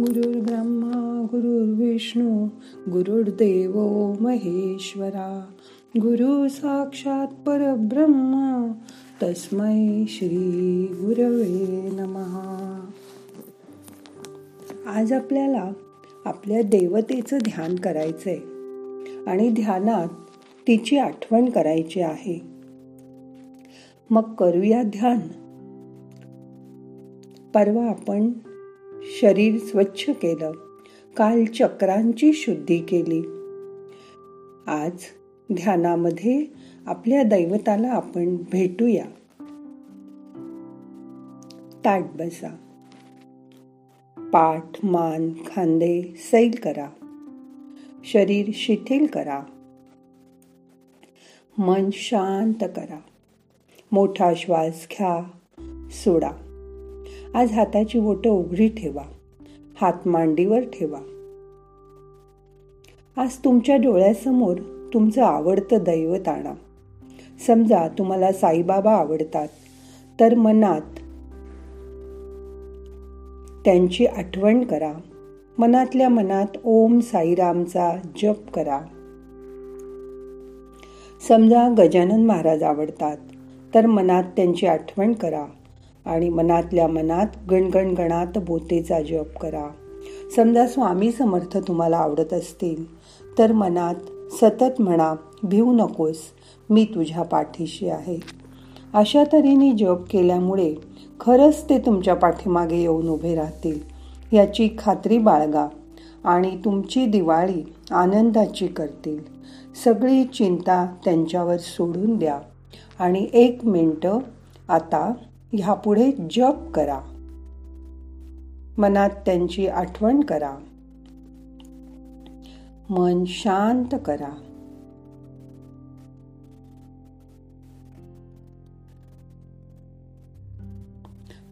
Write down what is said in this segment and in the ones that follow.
गुरुर्ब्रह्मा गुरुर्विष्णू गुरुर्देव महेश्वरा. गुरु साक्षात परब्रह्मा तस्मै श्री गुरवे नमहा आज आपल्याला आपल्या देवतेचं ध्यान करायचंय आणि ध्यानात तिची आठवण करायची आहे. मग करूया ध्यान. परवा आपण शरीर स्वच्छ केलं. काल चक्रांची शुद्धी केली. आज ध्यानामध्ये आपल्या दैवताला आपण भेटूया. ताट बसा. पाठ मान खांदे सैल करा. शरीर शिथिल करा. मन शांत करा. मोठा श्वास घ्या सोडा. आज हाताची बोटं उघडी ठेवा. हात मांडीवर ठेवा. आज तुमच्या डोळ्यासमोर तुमचं आवडतं दैवत आणा. समजा तुम्हाला साईबाबा आवडतात तर मनात त्यांची आठवण करा. मनातल्या मनात ओम साईरामचा जप करा. समजा गजानन महाराज आवडतात तर मनात त्यांची आठवण करा. आणि मनातल्या मनात गणगण गणात बोतेचा जप करा. समजा स्वामी समर्थ तुम्हाला आवडत असतील तर मनात सतत म्हणा भिवू नकोस मी तुझ्या पाठीशी आहे. अशा तऱ्हेने जप केल्यामुळे खरंच ते तुमच्या पाठीमागे येऊन उभे राहतील. याची खात्री बाळगा आणि तुमची दिवाळी आनंदाची करतील. सगळी चिंता त्यांच्यावर सोडून द्या. आणि एक मिनटं आता ह्यापुढे जप करा. मनात त्यांची आठवण करा. मन शांत करा.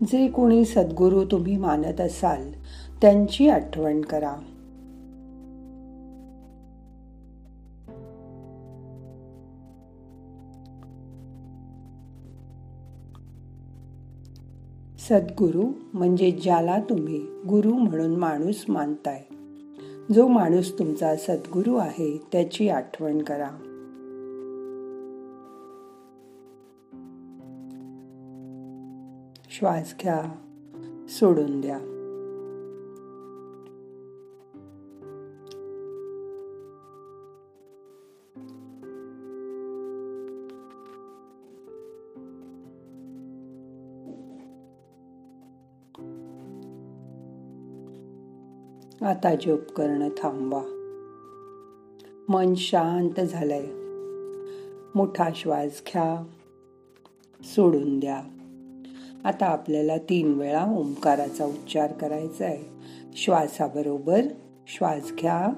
जे कोणी सद्गुरू तुम्ही मानत असाल त्यांची आठवण करा. सद्गुरू म्हणजे ज्याला तुम्ही गुरु म्हणून माणूस मानताय. जो माणूस तुमचा सद्गुरू आहे त्याची आठवण करा. श्वास घ्या सोडून द्या. आता जप करणं थांबवा. मन शांत झालंय. मोठा श्वास घ्या. सोडून द्या. आता आपल्याला तीन वेळा ओंकाराचा उच्चार करायचा आहे श्वासाबरोबर श्वास घ्या.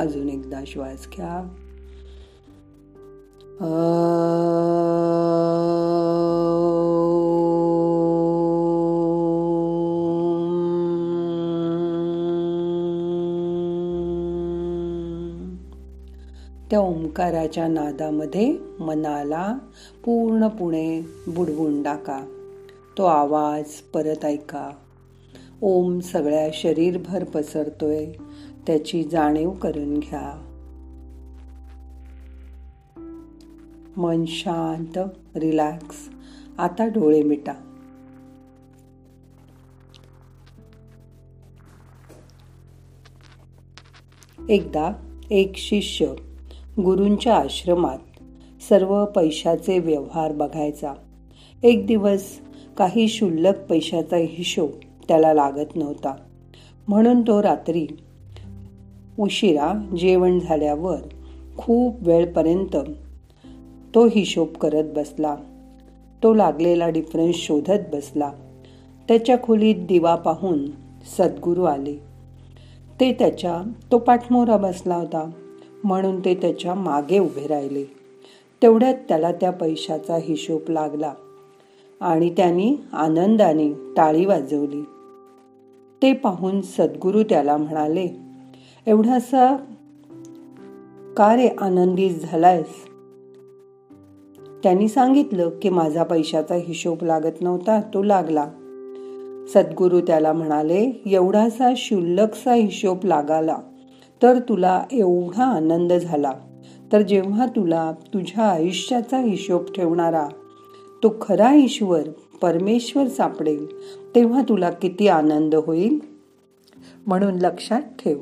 अजून एकदा श्वास घ्या. त्या ओंकाराच्या नादामध्ये मनाला पूर्णपणे बुडवून टाका. तो आवाज परत ऐका. ओम सगळ्या शरीरभर पसरतोय. त्याची जाणीव करून घ्या. मन शांत रिलॅक्स. आता डोळे मिटा. एकदा एक शिष्य गुरूंच्या आश्रमात सर्व पैशाचे व्यवहार बघायचा. एक दिवस काही शुल्लक पैशाचा हिशोब त्याला लागत नव्हता. म्हणून तो रात्री उशिरा जेवण झाल्यावर खूप वेळपर्यंत तो हिशोब करत बसला. तो लागलेला डिफरन्स शोधत बसला. त्याच्या खोलीत दिवा पाहून सद्गुरू आले. ते त्याच्या तो पाठमोरा बसला होता. म्हणून ते त्याच्यामागे उभे राहिले. तेवढ्यात त्याला त्या पैशाचा हिशोब लागला आणि त्यांनी आनंदाने टाळी वाजवली. ते पाहून सद्गुरू त्याला म्हणाले एवढासा का रे आनंदित झालायस? त्यांनी सांगितलं की माझा पैशाचा हिशोब लागत नव्हता तो लागला. सद्गुरू त्याला म्हणाले एवढासा क्षुल्लकसा हिशोब लागाला तर तुला एवढा आनंद झाला. तर जेव्हा तुला तुझ्या आयुष्याचा हिशोब ठेवणारा तो खरा ईश्वर परमेश्वर सापडेल तेव्हा तुला किती आनंद होईल? म्हणून लक्षात ठेव.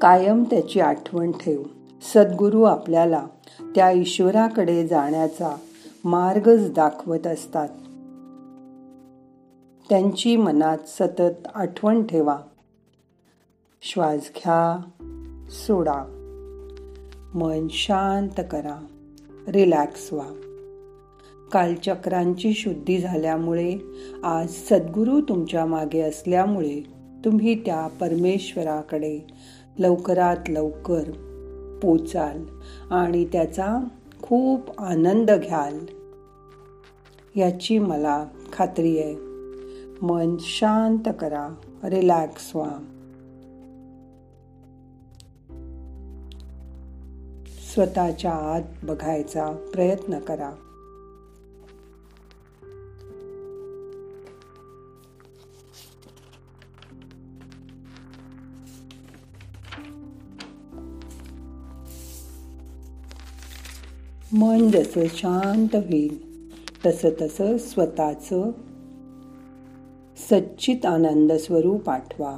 कायम त्याची आठवण ठेव. सद्गुरू आपल्याला त्या ईश्वराकडे जाण्याचा मार्गच दाखवत असतात. त्यांची मनात सतत आठवण ठेवा. श्वास घ्या सोडा. मन शांत करा रिलॅक्स व्हा. कालचक्रांची शुद्धी झाल्यामुळे आज सद्गुरू तुमच्या मागे असल्यामुळे तुम्ही त्या परमेश्वराकडे लवकरात लवकर पोचाल आणि त्याचा खूप आनंद घ्याल. याची मला खात्री आहे. मन शांत करा. रिलॅक्स व्हा. स्वतःच्या आत बघायचा प्रयत्न करा. मन जसं शांत होईल तसं तसं स्वतःचं सच्चित आनंद स्वरूप आठवा.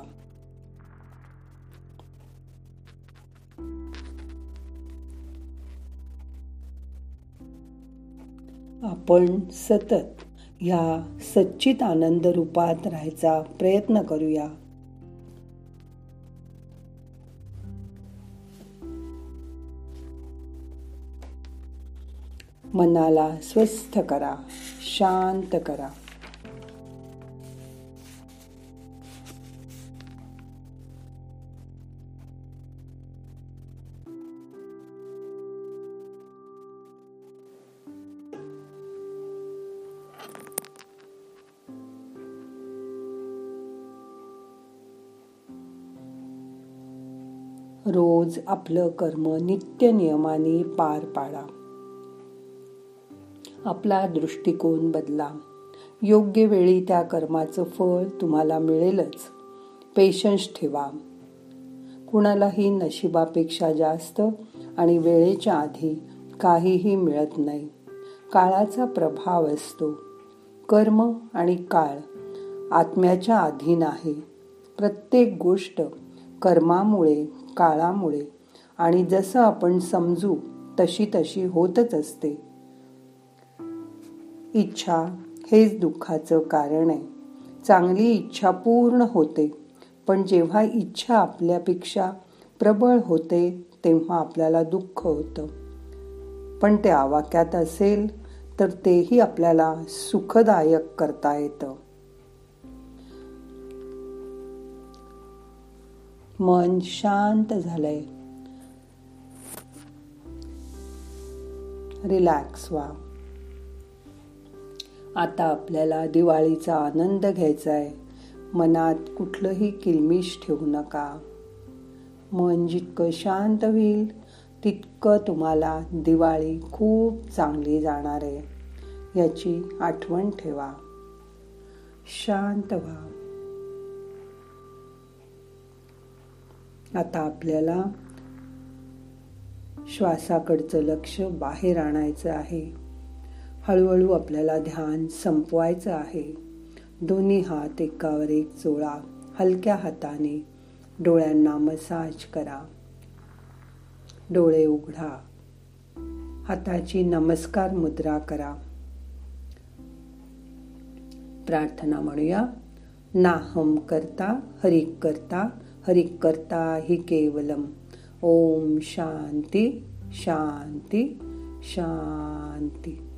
आपण सतत ह्या सच्चित आनंद रूपात राहायचा प्रयत्न करूया. मनाला स्वस्थ करा शांत करा. रोज आपलं कर्म नित्य नियमाने पार पाडा. आपला दृष्टिकोन बदला. योग्य वेळी त्या कर्माचं फळ तुम्हाला मिळेलच. पेशन्स ठेवा. कुणालाही नशिबापेक्षा जास्त आणि वेळेच्या आधी काहीही मिळत नाही. काळाचा प्रभाव असतो. कर्म आणि काळ आत्म्याच्या अधीन आहे. प्रत्येक गोष्ट कर्मामुळे काळामुळे आणि जसं आपण समजू तशी तशी होतच असते. इच्छा हेच दुःखाचं कारण आहे. चांगली इच्छा पूर्ण होते पण जेव्हा इच्छा आपल्यापेक्षा प्रबळ होते तेव्हा आपल्याला दुःख होतं. पण ते आवाक्यात असेल तर तेही आपल्याला सुखदायक करता येतं. मन शांत झालंय. रिलॅक्स व्हा. आता आपल्याला दिवाळीचा आनंद घ्यायचा आहे मनात कुठलंही किलमिश ठेवू नका. मन जितकं शांत होईल तितकं तुम्हाला दिवाळी खूप चांगली जाणार आहे याची आठवण ठेवा. शांत व्हा. आता आपल्याला श्वासाकडचं लक्ष बाहेर आणायचं आहे. हळूहळू आपल्याला ध्यान संपवायचं आहे. दोन्ही हात एकावर एक चोळा हलक्या हाताने डोळ्यांना मसाज करा. डोळे उघडा. हाताची नमस्कार मुद्रा करा. प्रार्थना म्हणूया. नाहम करता हरिक करता हरिक करता हि केवलम. ओम शांती शांती शांती.